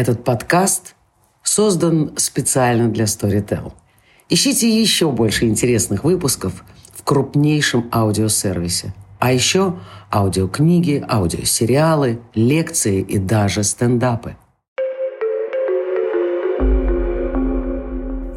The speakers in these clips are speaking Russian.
Этот подкаст создан специально для Storytel. Ищите еще больше интересных выпусков в крупнейшем аудиосервисе. А еще аудиокниги, аудиосериалы, лекции и даже стендапы.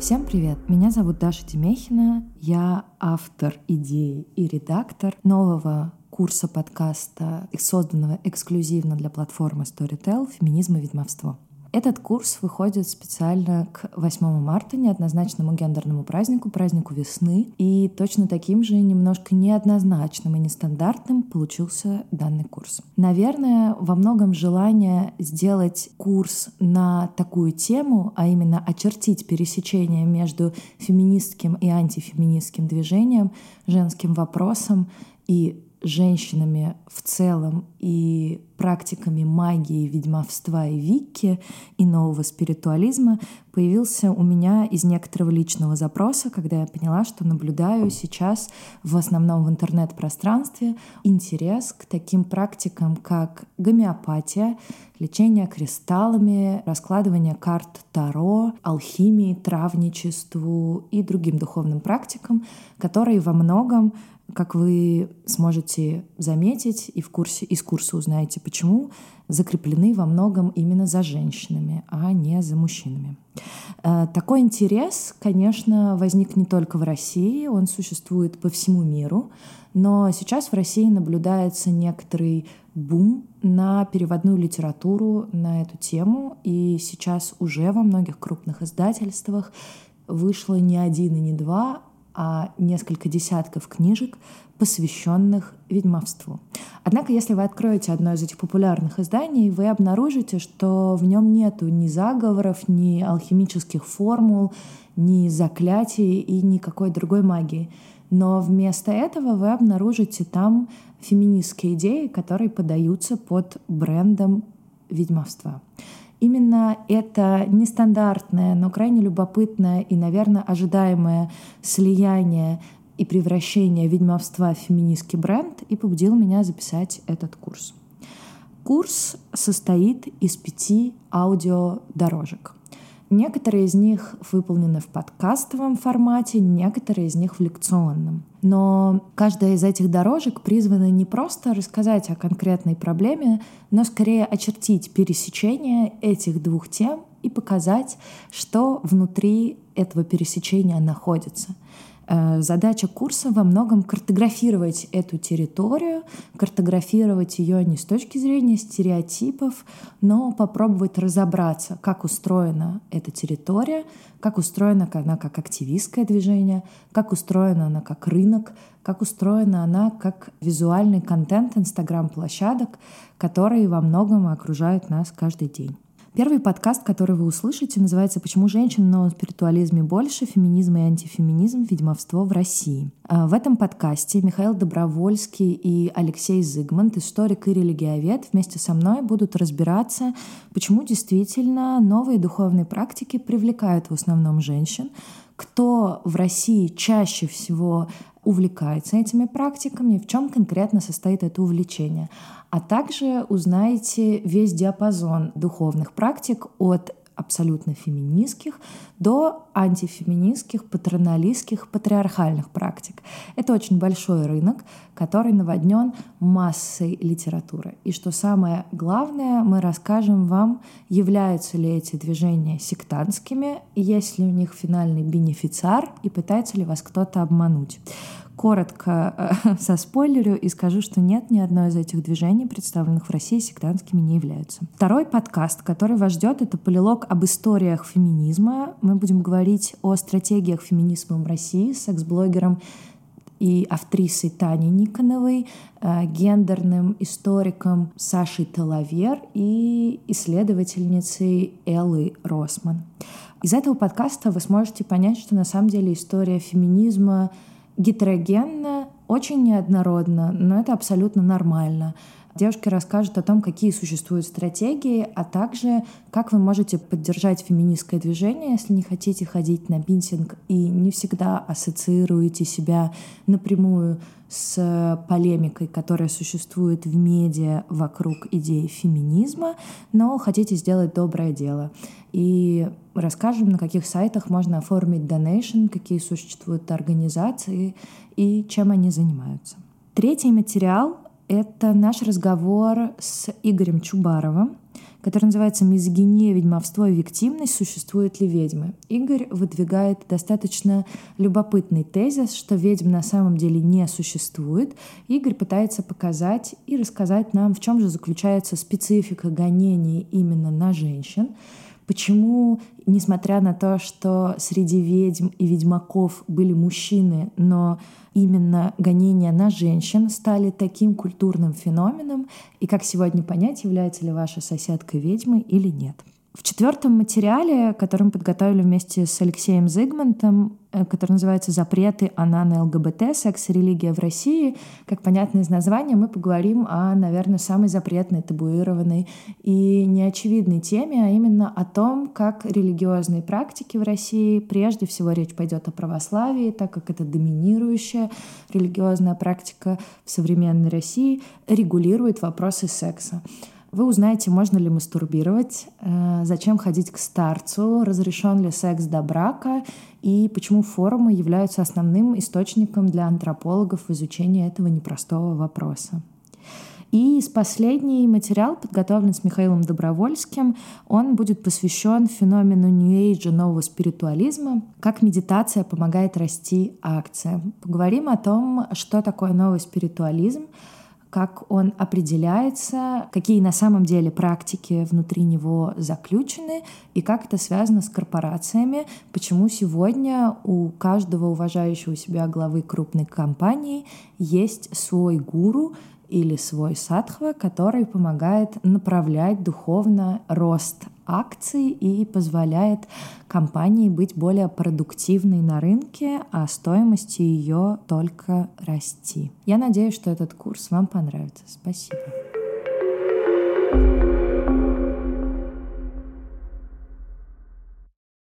Всем привет! Меня зовут Даша Демехина. Я автор идеи и редактор нового курса подкаста, созданного эксклюзивно для платформы Storytel «Феминизм и ведьмовство». Этот курс выходит специально к 8 марта, неоднозначному гендерному празднику, празднику весны. И точно таким же немножко неоднозначным и нестандартным получился данный курс. Наверное, во многом желание сделать курс на такую тему, а именно очертить пересечение между феминистским и антифеминистским движением, женским вопросом и женщинами в целом и практиками магии, ведьмовства и вики и нового спиритуализма появился у меня из некоторого личного запроса, когда я поняла, что наблюдаю сейчас в основном в интернет-пространстве интерес к таким практикам, как гомеопатия, лечение кристаллами, раскладывание карт Таро, алхимии, травничеству и другим духовным практикам, которые во многом как вы сможете заметить и в курсе, из курса узнаете почему, закреплены во многом именно за женщинами, а не за мужчинами. Э, такой интерес, конечно, возник не только в России, он существует по всему миру, но сейчас в России наблюдается некоторый бум на переводную литературу на эту тему, и сейчас уже во многих крупных издательствах вышло не один и не два, а несколько десятков книжек, посвященных ведьмовству. Однако, если вы откроете одно из этих популярных изданий, вы обнаружите, что в нем нету ни заговоров, ни алхимических формул, ни заклятий и никакой другой магии. Но вместо этого вы обнаружите там феминистские идеи, которые подаются под брендом ведьмовства. Именно это нестандартное, но крайне любопытное и, наверное, ожидаемое слияние и превращение ведьмовства в феминистский бренд и побудило меня записать этот курс. Курс состоит из пяти аудиодорожек — Некоторые из них выполнены в подкастовом формате, некоторые из них в лекционном. Но каждая из этих дорожек призвана не просто рассказать о конкретной проблеме, но скорее очертить пересечение этих двух тем и показать, что внутри этого пересечения находится. Э, задача курса во многом картографировать эту территорию, картографировать ее не с точки зрения стереотипов, но попробовать разобраться, как устроена эта территория, как устроена она как активистское движение, как устроена она как рынок, как устроена она как визуальный контент инстаграм-площадок, которые во многом окружают нас каждый день. Первый подкаст, который вы услышите, называется «Почему женщин новом спиритуализме больше? Феминизм и антифеминизм. Ведьмовство в России». А, в этом подкасте Михаил Добровольский и Алексей Зигмунд, историк и религиовед, вместе со мной будут разбираться, почему действительно новые духовные практики привлекают в основном женщин, кто в России чаще всего увлекается этими практиками, в чем конкретно состоит это увлечение. А также узнаете весь диапазон духовных практик от абсолютно феминистских до антифеминистских, патроналистских, патриархальных практик. Это очень большой рынок, который наводнен массой литературы. И что самое главное, мы расскажем вам, являются ли эти движения сектантскими, есть ли у них финальный бенефициар и пытается ли вас кто-то обмануть коротко э, со спойлерю и скажу, что нет, ни одно из этих движений, представленных в России, сектантскими не являются. Второй подкаст, который вас ждет, это полилог об историях феминизма. Мы будем говорить о стратегиях феминизма в России с секс-блогером и актрисой Таней Никоновой, э, гендерным историком Сашей Талавер и исследовательницей Эллой Росман. Из этого подкаста вы сможете понять, что на самом деле история феминизма гетерогенно, очень неоднородно, но это абсолютно нормально. Девушки расскажут о том, какие существуют стратегии, а также как вы можете поддержать феминистское движение, если не хотите ходить на пинсинг и не всегда ассоциируете себя напрямую с полемикой, которая существует в медиа вокруг идеи феминизма, но хотите сделать доброе дело. И расскажем, на каких сайтах можно оформить донейшн, какие существуют организации и чем они занимаются. Третий материал — это наш разговор с Игорем Чубаровым, который называется «Мизогиния, ведьмовство и виктимность. Существуют ли ведьмы?». Игорь выдвигает достаточно любопытный тезис, что ведьм на самом деле не существует. Игорь пытается показать и рассказать нам, в чем же заключается специфика гонений именно на женщин, Почему, несмотря на то, что среди ведьм и ведьмаков были мужчины, но именно гонения на женщин стали таким культурным феноменом, и как сегодня понять, является ли ваша соседка ведьмой или нет. В четвертом материале, который мы подготовили вместе с Алексеем Зигмантом, э, который называется «Запреты Анана ЛГБТ. Секс и религия в России», как понятно из названия, мы поговорим о, наверное, самой запретной, табуированной и неочевидной теме, а именно о том, как религиозные практики в России, прежде всего речь пойдет о православии, так как это доминирующая религиозная практика в современной России, регулирует вопросы секса. Вы узнаете, можно ли мастурбировать, э, зачем ходить к старцу, разрешен ли секс до брака и почему форумы являются основным источником для антропологов в изучении этого непростого вопроса. И последний материал подготовлен с Михаилом Добровольским. Он будет посвящен феномену Age нового спиритуализма, как медитация помогает расти акциям. Поговорим о том, что такое новый спиритуализм, как он определяется, какие на самом деле практики внутри него заключены и как это связано с корпорациями, почему сегодня у каждого уважающего себя главы крупной компании есть свой гуру или свой садхва, который помогает направлять духовно рост акций и позволяет компании быть более продуктивной на рынке, а стоимости ее только расти. Я надеюсь, что этот курс вам понравится. Спасибо. thank you